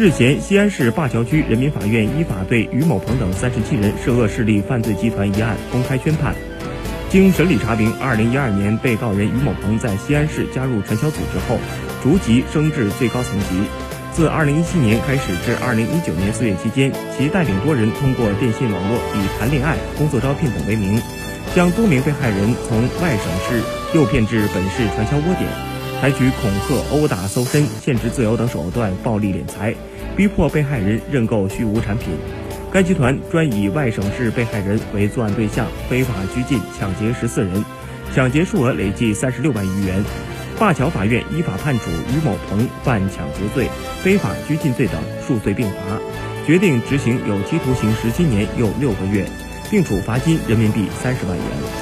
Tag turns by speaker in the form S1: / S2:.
S1: 日前，西安市灞桥区人民法院依法对于某鹏等三十七人涉恶势力犯罪集团一案公开宣判。经审理查明，二零一二年被告人于某鹏在西安市加入传销组织后，逐级升至最高层级。自二零一七年开始至二零一九年四月期间，其带领多人通过电信网络以谈恋爱、工作招聘等为名，将多名被害人从外省市诱骗至本市传销窝点。采取恐吓、殴打、搜身、限制自由等手段暴力敛财，逼迫被害人认购虚无产品。该集团专以外省市被害人为作案对象，非法拘禁、抢劫十四人，抢劫数额累计三十六万余元。灞桥法院依法判处于某鹏犯抢劫罪、非法拘禁罪等数罪并罚，决定执行有期徒刑十七年又六个月，并处罚金人民币三十万元。